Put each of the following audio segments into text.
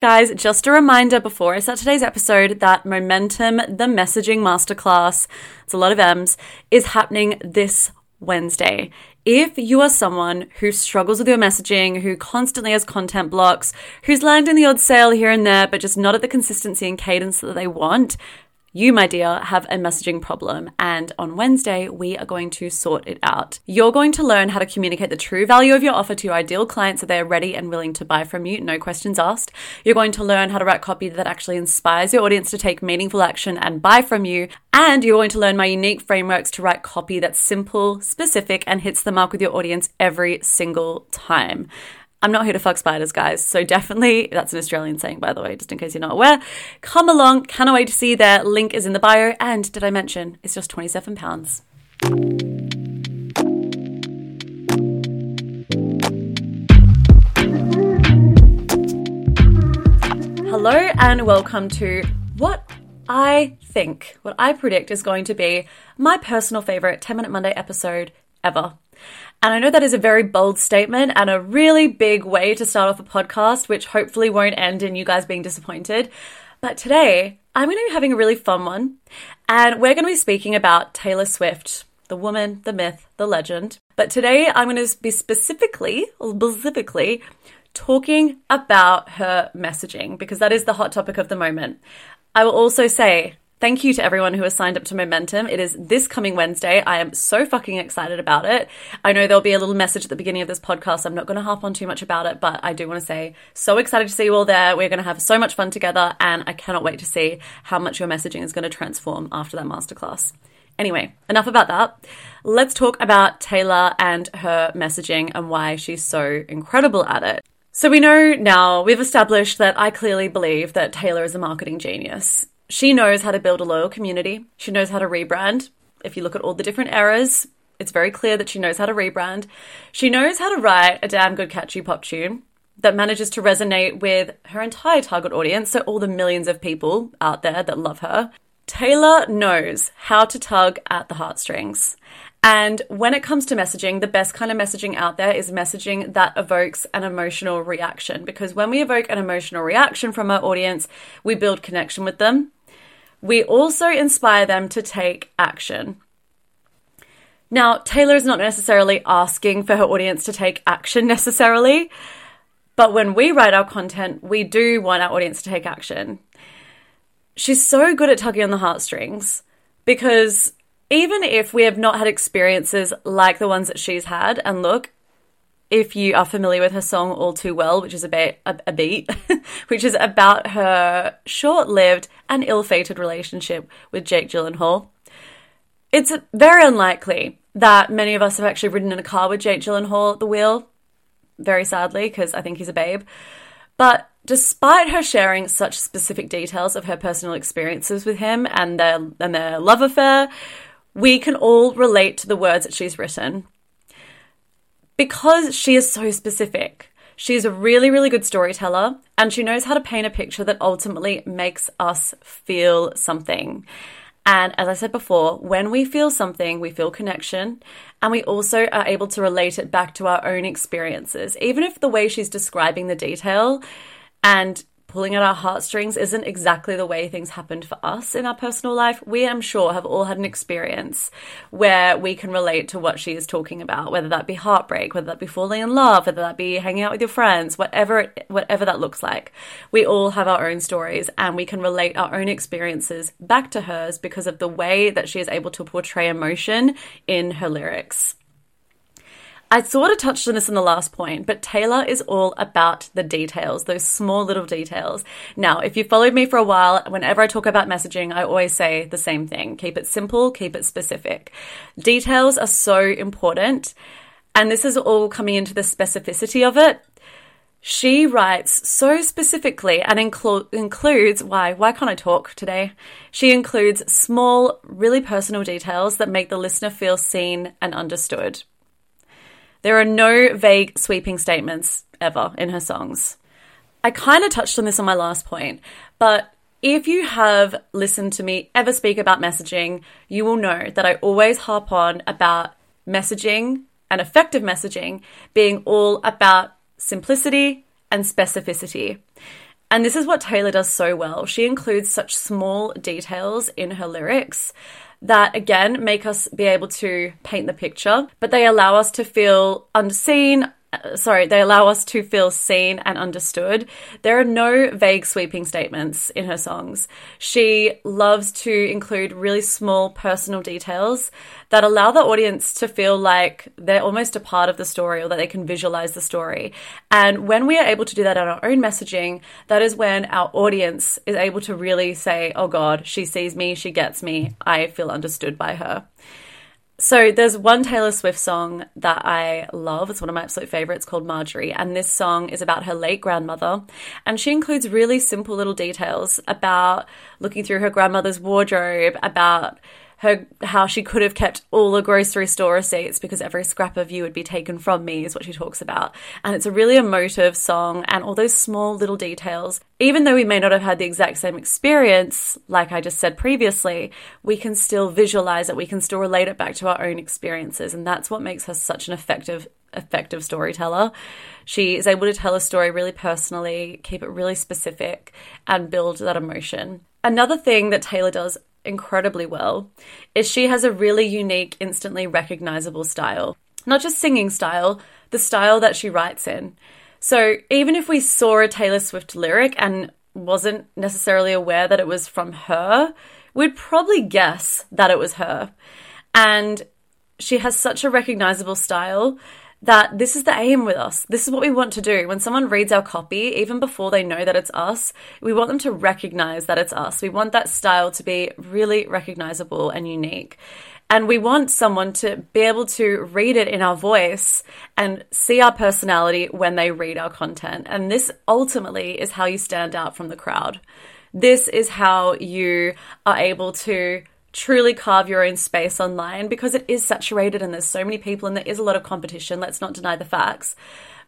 Guys, just a reminder before I start today's episode that Momentum, the messaging masterclass, it's a lot of M's, is happening this Wednesday. If you are someone who struggles with your messaging, who constantly has content blocks, who's landing the odd sale here and there, but just not at the consistency and cadence that they want, you, my dear, have a messaging problem, and on Wednesday, we are going to sort it out. You're going to learn how to communicate the true value of your offer to your ideal clients so they are ready and willing to buy from you, no questions asked. You're going to learn how to write copy that actually inspires your audience to take meaningful action and buy from you. And you're going to learn my unique frameworks to write copy that's simple, specific, and hits the mark with your audience every single time. I'm not here to fuck spiders, guys. So definitely, that's an Australian saying, by the way, just in case you're not aware. Come along. Cannot wait to see you there. Link is in the bio. And did I mention it's just £27? Hello and welcome to what I think, what I predict is going to be my personal favorite 10 Minute Monday episode ever. And I know that is a very bold statement and a really big way to start off a podcast, which hopefully won't end in you guys being disappointed. But today, I'm going to be having a really fun one. And we're going to be speaking about Taylor Swift, the woman, the myth, the legend. But today, I'm going to be specifically, specifically, talking about her messaging because that is the hot topic of the moment. I will also say Thank you to everyone who has signed up to Momentum. It is this coming Wednesday. I am so fucking excited about it. I know there'll be a little message at the beginning of this podcast. I'm not going to harp on too much about it, but I do want to say so excited to see you all there. We're going to have so much fun together, and I cannot wait to see how much your messaging is going to transform after that masterclass. Anyway, enough about that. Let's talk about Taylor and her messaging and why she's so incredible at it. So we know now, we've established that I clearly believe that Taylor is a marketing genius she knows how to build a loyal community. She knows how to rebrand. If you look at all the different eras, it's very clear that she knows how to rebrand. She knows how to write a damn good catchy pop tune that manages to resonate with her entire target audience, so all the millions of people out there that love her. Taylor knows how to tug at the heartstrings. And when it comes to messaging, the best kind of messaging out there is messaging that evokes an emotional reaction. Because when we evoke an emotional reaction from our audience, we build connection with them. We also inspire them to take action. Now, Taylor is not necessarily asking for her audience to take action necessarily, but when we write our content, we do want our audience to take action. She's so good at tugging on the heartstrings because even if we have not had experiences like the ones that she's had, and look, if you are familiar with her song All Too Well, which is about a, a beat, which is about her short-lived and ill-fated relationship with Jake Gyllenhaal. It's very unlikely that many of us have actually ridden in a car with Jake Gyllenhaal at the wheel, very sadly, because I think he's a babe. But despite her sharing such specific details of her personal experiences with him and their and their love affair, we can all relate to the words that she's written because she is so specific. She's a really, really good storyteller and she knows how to paint a picture that ultimately makes us feel something. And as I said before, when we feel something, we feel connection and we also are able to relate it back to our own experiences. Even if the way she's describing the detail and pulling at our heartstrings isn't exactly the way things happened for us in our personal life. We, I'm sure, have all had an experience where we can relate to what she is talking about, whether that be heartbreak, whether that be falling in love, whether that be hanging out with your friends, whatever, whatever that looks like. We all have our own stories and we can relate our own experiences back to hers because of the way that she is able to portray emotion in her lyrics. I sort of touched on this in the last point, but Taylor is all about the details, those small little details. Now, if you followed me for a while, whenever I talk about messaging, I always say the same thing keep it simple, keep it specific. Details are so important. And this is all coming into the specificity of it. She writes so specifically and inclu- includes why why can't I talk today? She includes small, really personal details that make the listener feel seen and understood. There are no vague, sweeping statements ever in her songs. I kind of touched on this on my last point, but if you have listened to me ever speak about messaging, you will know that I always harp on about messaging and effective messaging being all about simplicity and specificity. And this is what Taylor does so well. She includes such small details in her lyrics that again make us be able to paint the picture, but they allow us to feel unseen, sorry, they allow us to feel seen and understood. There are no vague sweeping statements in her songs. She loves to include really small personal details that allow the audience to feel like they're almost a part of the story or that they can visualize the story. And when we are able to do that in our own messaging, that is when our audience is able to really say, oh God, she sees me, she gets me, I feel understood by her. So there's one Taylor Swift song that I love. It's one of my absolute favorites called Marjorie. And this song is about her late grandmother. And she includes really simple little details about looking through her grandmother's wardrobe, about her how she could have kept all the grocery store receipts because every scrap of you would be taken from me is what she talks about. And it's a really emotive song and all those small little details. Even though we may not have had the exact same experience, like I just said previously, we can still visualize it, we can still relate it back to our own experiences. And that's what makes her such an effective effective storyteller. She is able to tell a story really personally, keep it really specific, and build that emotion. Another thing that Taylor does incredibly well is she has a really unique, instantly recognizable style. Not just singing style, the style that she writes in. So even if we saw a Taylor Swift lyric and wasn't necessarily aware that it was from her, we'd probably guess that it was her. And she has such a recognizable style that this is the aim with us. This is what we want to do. When someone reads our copy, even before they know that it's us, we want them to recognize that it's us. We want that style to be really recognizable and unique. And we want someone to be able to read it in our voice and see our personality when they read our content. And this ultimately is how you stand out from the crowd. This is how you are able to truly carve your own space online because it is saturated and there's so many people and there is a lot of competition. Let's not deny the facts.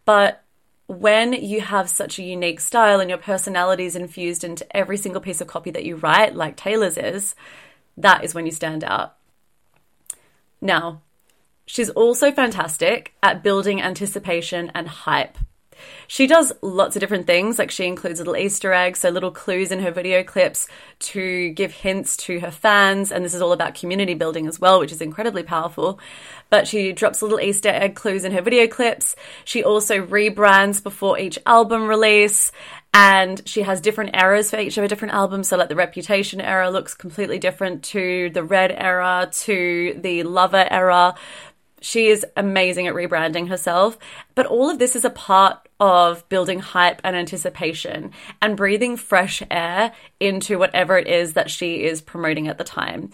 But when you have such a unique style and your personality is infused into every single piece of copy that you write, like Taylor's is, that is when you stand out. Now, she's also fantastic at building anticipation and hype she does lots of different things, like she includes little Easter eggs, so little clues in her video clips to give hints to her fans. And this is all about community building as well, which is incredibly powerful. But she drops little Easter egg clues in her video clips. She also rebrands before each album release and she has different eras for each of her different albums. So, like the Reputation era looks completely different to the Red era to the Lover era. She is amazing at rebranding herself. But all of this is a part of building hype and anticipation and breathing fresh air into whatever it is that she is promoting at the time.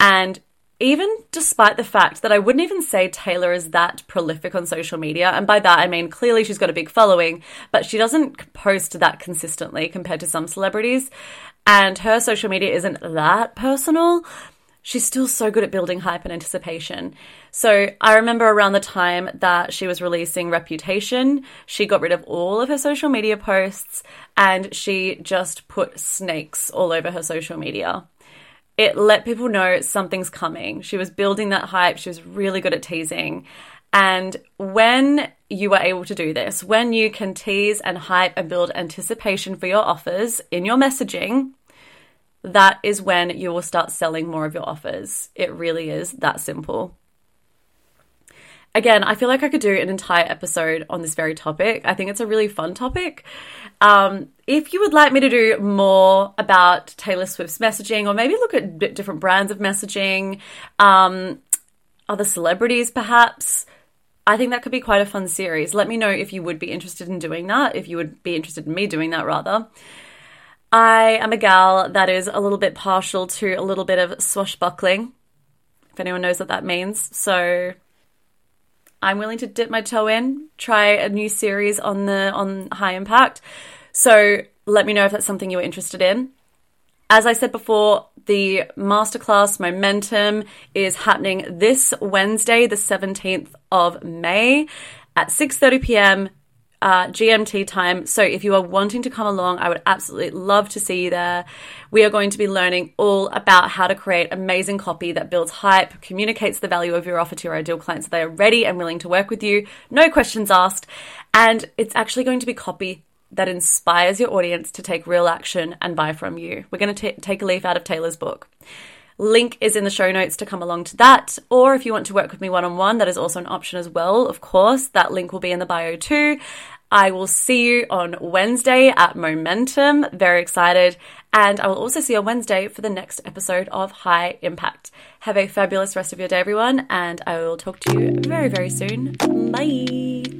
And even despite the fact that I wouldn't even say Taylor is that prolific on social media, and by that I mean clearly she's got a big following, but she doesn't post that consistently compared to some celebrities, and her social media isn't that personal she's still so good at building hype and anticipation. So I remember around the time that she was releasing Reputation, she got rid of all of her social media posts and she just put snakes all over her social media. It let people know something's coming. She was building that hype, she was really good at teasing. And when you are able to do this, when you can tease and hype and build anticipation for your offers in your messaging, that is when you will start selling more of your offers. It really is that simple. Again, I feel like I could do an entire episode on this very topic. I think it's a really fun topic. Um, if you would like me to do more about Taylor Swift's messaging, or maybe look at different brands of messaging, um, other celebrities perhaps, I think that could be quite a fun series. Let me know if you would be interested in doing that, if you would be interested in me doing that rather. I am a gal that is a little bit partial to a little bit of swashbuckling, if anyone knows what that means. So I'm willing to dip my toe in, try a new series on the on High Impact. So let me know if that's something you're interested in. As I said before, the masterclass Momentum is happening this Wednesday, the 17th of May at 6:30 p.m uh, GMT time. So if you are wanting to come along, I would absolutely love to see you there. We are going to be learning all about how to create amazing copy that builds hype, communicates the value of your offer to your ideal clients so they are ready and willing to work with you. No questions asked. And it's actually going to be copy that inspires your audience to take real action and buy from you. We're going to take a leaf out of Taylor's book. Link is in the show notes to come along to that. Or if you want to work with me one on one, that is also an option as well, of course. That link will be in the bio too. I will see you on Wednesday at Momentum. Very excited. And I will also see you on Wednesday for the next episode of High Impact. Have a fabulous rest of your day, everyone, and I will talk to you very, very soon. Bye.